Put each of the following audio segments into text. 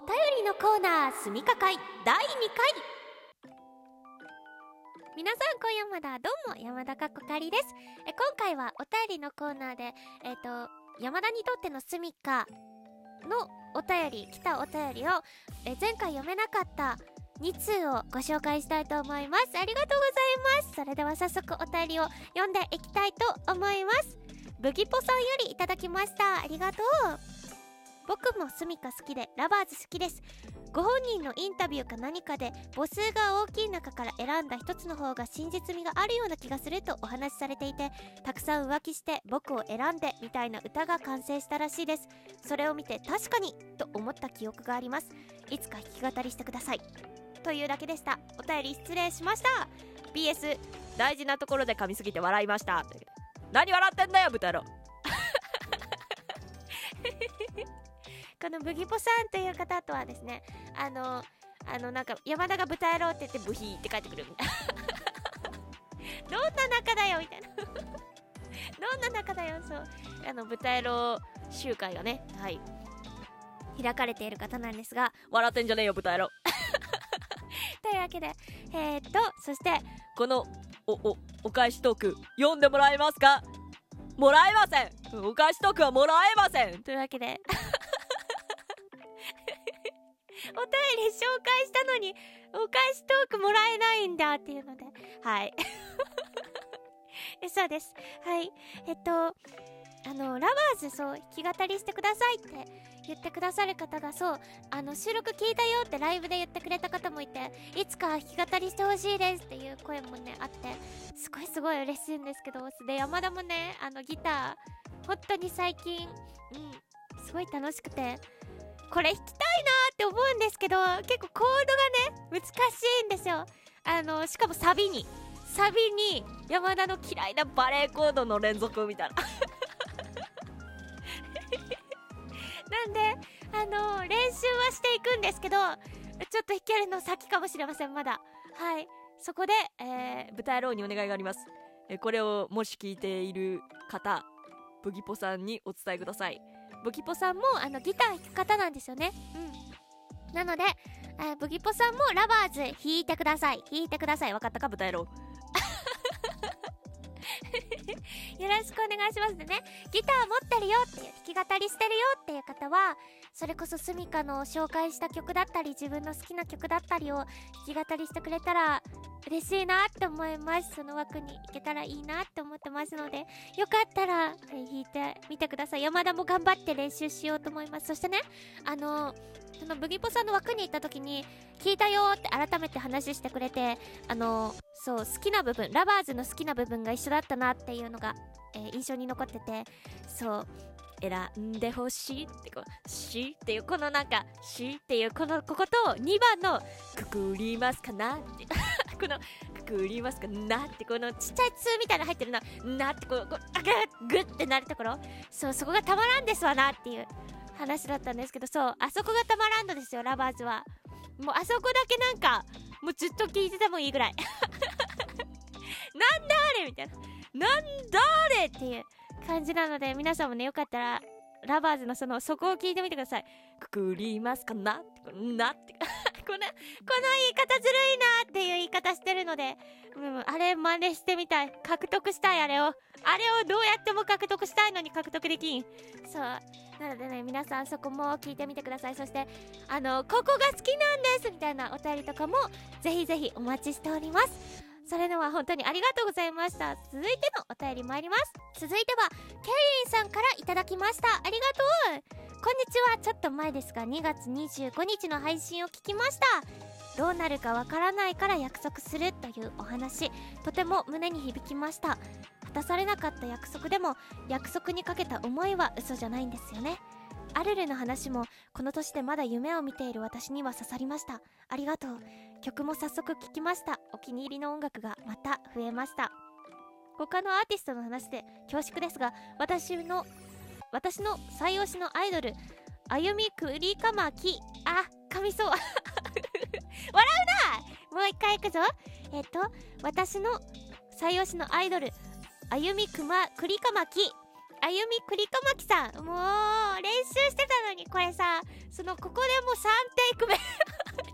お便りのコーナーすみか会第2回皆さん今夜まだどうも山田かっこかりです。え今回はお便りのコーナーでえっ、と山田にとってのすみかのお便り来たお便りをえ前回読めなかった2通をご紹介したいと思います。ありがとうございます。それでは早速お便りを読んでいきたいと思います。ブギポさんよりいただきました。ありがとう。僕もスミカ好きでラバーズ好きです。ご本人のインタビューか何かで母数が大きい中から選んだ一つの方が真実味があるような気がするとお話しされていてたくさん浮気して僕を選んでみたいな歌が完成したらしいです。それを見て確かにと思った記憶があります。いつか弾き語りしてください。というだけでした。お便り失礼しました。BS 大事なところで噛みすぎて笑いました。何笑ってんだよ豚郎このブギポさんという方とはですねあのあのなんか山田が豚野郎って言ってブヒーって帰ってくるみたいな。どんな仲だよみたいな。どんな仲だよ。そう。あの豚野郎集会がねはい。開かれている方なんですが笑ってんじゃねえよ豚野郎。というわけでえー、っとそしてこのおおお返しトーク読んでもらえますか？もらえません。お返しトークはもらえません。というわけでお便り紹介したのにお返しトークもらえないんだっていうので。はい。そうです。はい。えっとあのラバーズそう弾き語りしてくださいって言ってくださる方がそうあの収録聞いたよってライブで言ってくれた方もいていつか弾き語りしてほしいですっていう声もねあってすごいすごい嬉しいんですけどで山田もねあのギター本当に最近うんすごい楽しくてこれ弾きたいなって思うんですけど結構コードがね難しいんですよ。あのしかもサビに。サビに山田の嫌いなバレーコードの連続みたいな。なんであの練習はしていくんですけどちょっと弾けるの先かもしれませんまだ。はい。そこで、えー、豚野郎にお願いがあります、えー、これをもし聞いている方ブギポさんにお伝えください。ブギポさんもあのギター弾く方なんですよね。うん。なので、えー、ブギポさんもラバーズ弾いてください。弾いてください。分かったか豚野郎。よろしくお願いしますでね。ギター持ってるよっていう弾き語りしてるよっていう方はそれこそスミカの紹介した曲だったり自分の好きな曲だったりを弾き語りしてくれたら嬉しいなって思います。その枠に行けたらいいなって思ってますのでよかったら、弾いてみてください。山田も頑張って練習しようと思います。そしてねあのそのブギポさんの枠に行った時に聞いたよって改めて話してくれてあのそう好きな部分ラバーズの好きな部分が一緒だったなっていうのが、えー、印象に残っててそう選んでほしいってこう「し」っていうこのなんか「し」っていうこのここと2番の「くくりますかな」って。この「くくりますかな」ってこのちっちゃい「つ」みたいな入ってるな「な」ってこうこうあグッグッってなるところ。そうそこがたまらんですわなっていう話だったんですけどそうあそこがたまらんのですよラバーズは。もうあそこだけなんかもうずっと聞いててもいいぐらい。なんだあれみたいな。なんだあれっていう感じなので皆さんもねよかったらラバーズのそのそこを聞いてみてください。くくりますかなって。なってこのこの言い方ずるいなっていう言い方してるので、うん、あれ真似してみたい。獲得したいあれを。あれをどうやっても獲得したいのに獲得できん。そう。なのでね皆さんそこも聞いてみてください。そしてあのここが好きなんですみたいなお便りとかもぜひぜひお待ちしております。それでは本当にありがとうございました。続いてのお便り参ります。続いてはケイリンさんからいただきました。ありがとう。こんにちは。ちょっと前ですが2月25日の配信を聞きました。どうなるかわからないから約束するというお話。とても胸に響きました。果たされなかった約束でも約束にかけた思いは嘘じゃないんですよね。アルルの話もこの年でまだ夢を見ている私には刺さりました。ありがとう。曲も早速聴きました。お気に入りの音楽がまた増えました。他のアーティストの話で恐縮ですが私の私の最推しのアイドルあゆみくりかまき。あ噛みそう。笑うなもう一回いくぞ。えっと私の最推しのアイドルあゆみくまくりかまき。あゆみくりかまきさん。もう練習してたのにこれさそのここでもう3テイク目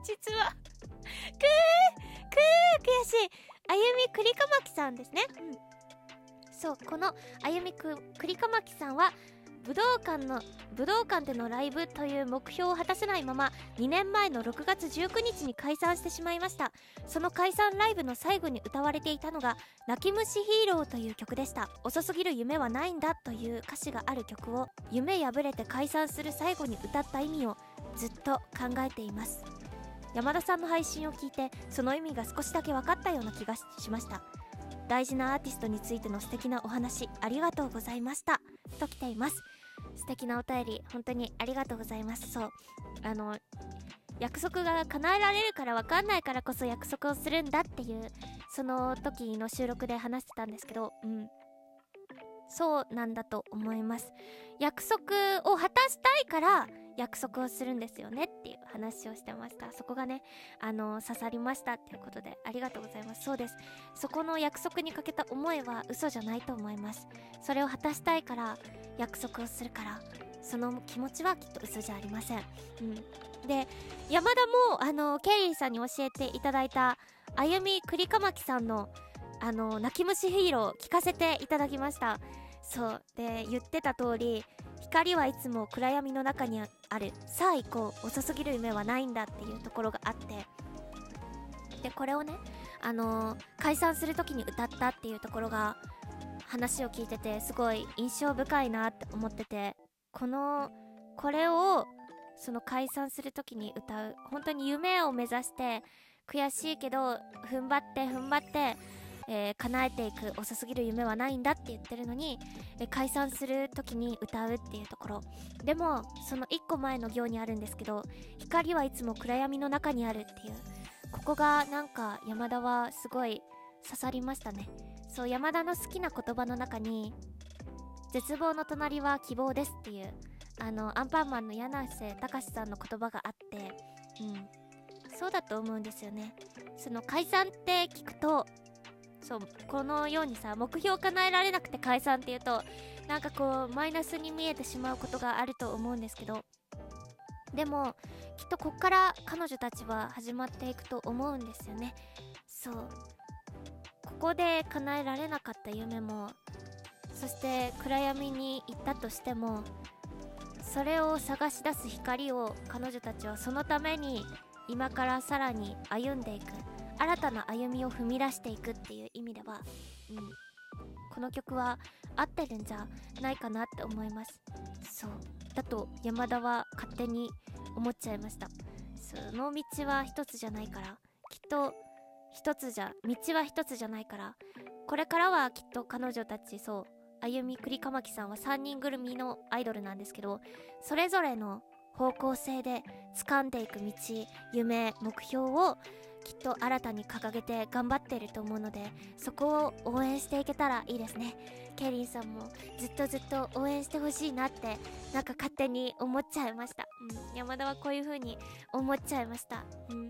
実は。くーくー悔しい。あゆみくりかまきさんですね。うん。そうこのあゆみくくりかまきさんは武道館の武道館でのライブという目標を果たせないまま2年前の6月19日に解散してしまいました。その解散ライブの最後に歌われていたのが「泣き虫ヒーロー」という曲でした。遅すぎる夢はないんだという歌詞がある曲を夢破れて解散する最後に歌った意味をずっと考えています。山田さんの配信を聞いてその意味が少しだけ分かったような気がしました。大事なアーティストについての素敵なお話ありがとうございました。と来ています。素敵なお便り本当にありがとうございます。そう。あの約束が叶えられるから分かんないからこそ約束をするんだっていうその時の収録で話してたんですけどうん。そうなんだと思います。約束を果たしたいから約束をするんですよねっていう話をしてました。そこがねあの刺さりましたっていうことでありがとうございます。そうです。そこの約束にかけた思いは嘘じゃないと思います。それを果たしたいから約束をするからその気持ちはきっと嘘じゃありません、うん、で山田もあのケイリーさんに教えていただいたあゆみ栗かまきさんのあの泣き虫ヒーロー聞かせていただきました。そう。で言ってた通り光はいつも暗闇の中にある。さあ行こう。遅すぎる夢はないんだっていうところがあって。でこれをねあの、解散する時に歌ったっていうところが話を聞いててすごい印象深いなって思っててこのこれをその解散する時に歌う本当に夢を目指して悔しいけど踏ん張って踏ん張ってえー、叶えていく遅すぎる夢はないんだって言ってるのに、え、解散する時に歌うっていうところ。でもその1個前の行にあるんですけど光はいつも暗闇の中にあるっていう。ここがなんか山田はすごい刺さりましたね。そう山田の好きな言葉の中に絶望の隣は希望ですっていうあのアンパンマンの柳瀬隆さんの言葉があってうん。そうだと思うんですよね。その解散って聞くとそうこのようにさ目標叶えられなくて解散っていうとなんかこうマイナスに見えてしまうことがあると思うんですけどでもきっとこっから彼女たちは始まっていくと思うんですよね。そう。ここで叶えられなかった夢もそして暗闇に行ったとしてもそれを探し出す光を彼女たちはそのために今からさらに歩んでいく。新たな歩みを踏み出していくっていう意味では、うん、この曲は合ってるんじゃないかなって思います。そう。だと山田は勝手に思っちゃいました。その道は一つじゃないからきっと一つじゃ道は一つじゃないからこれからはきっと彼女たちそう歩み栗かまきさんは3人ぐるみのアイドルなんですけどそれぞれの方向性で掴んでいく道夢目標をきっと新たに掲げて頑張ってると思うのでそこを応援していけたらいいですね。ケリーさんもずっとずっと応援してほしいなってなんか勝手に思っちゃいました、うん、山田はこういう風に思っちゃいました、うん、うん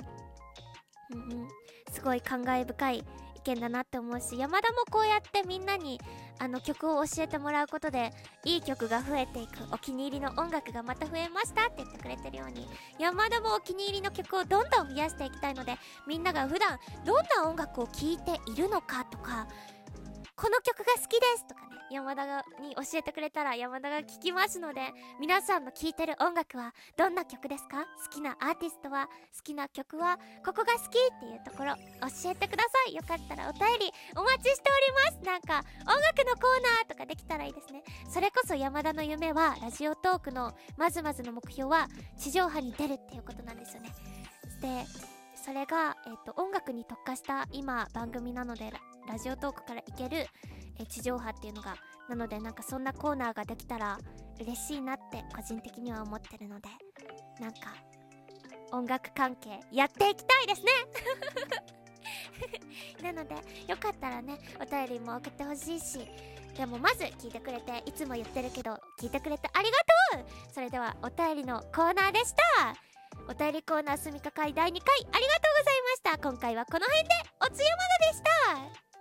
うん。すごい感慨深い意見だなって思うし山田もこうやってみんなにあの曲を教えてもらうことでいい曲が増えていくお気に入りの音楽がまた増えましたって言ってくれてるように山田もお気に入りの曲をどんどん増やしていきたいのでみんなが普段どんな音楽を聴いているのかとかこの曲が好きですとかね山田がに教えてくれたら山田が聴きますので皆さんの聴いてる音楽はどんな曲ですか？好きなアーティストは好きな曲はここが好きっていうところ教えてください。よかったらお便りお待ちしております。なんか音楽のコーナーとかできたらいいですね。それこそ山田の夢はラジオトークのまずまずの目標は地上波に出るっていうことなんですよね。でそれが、えーと、音楽に特化した今番組なのでラジオトークからいける、え地上波っていうのがなのでなんかそんなコーナーができたら嬉しいなって個人的には思ってるのでなんか音楽関係やっていきたいですね! なのでよかったらねお便りも送ってほしいしでもまず聞いてくれていつも言ってるけど聞いてくれてありがとう!それではお便りのコーナーでした!お便りコーナーすみか会第2回ありがとうございました!今回はこの辺でおつゆまだでした!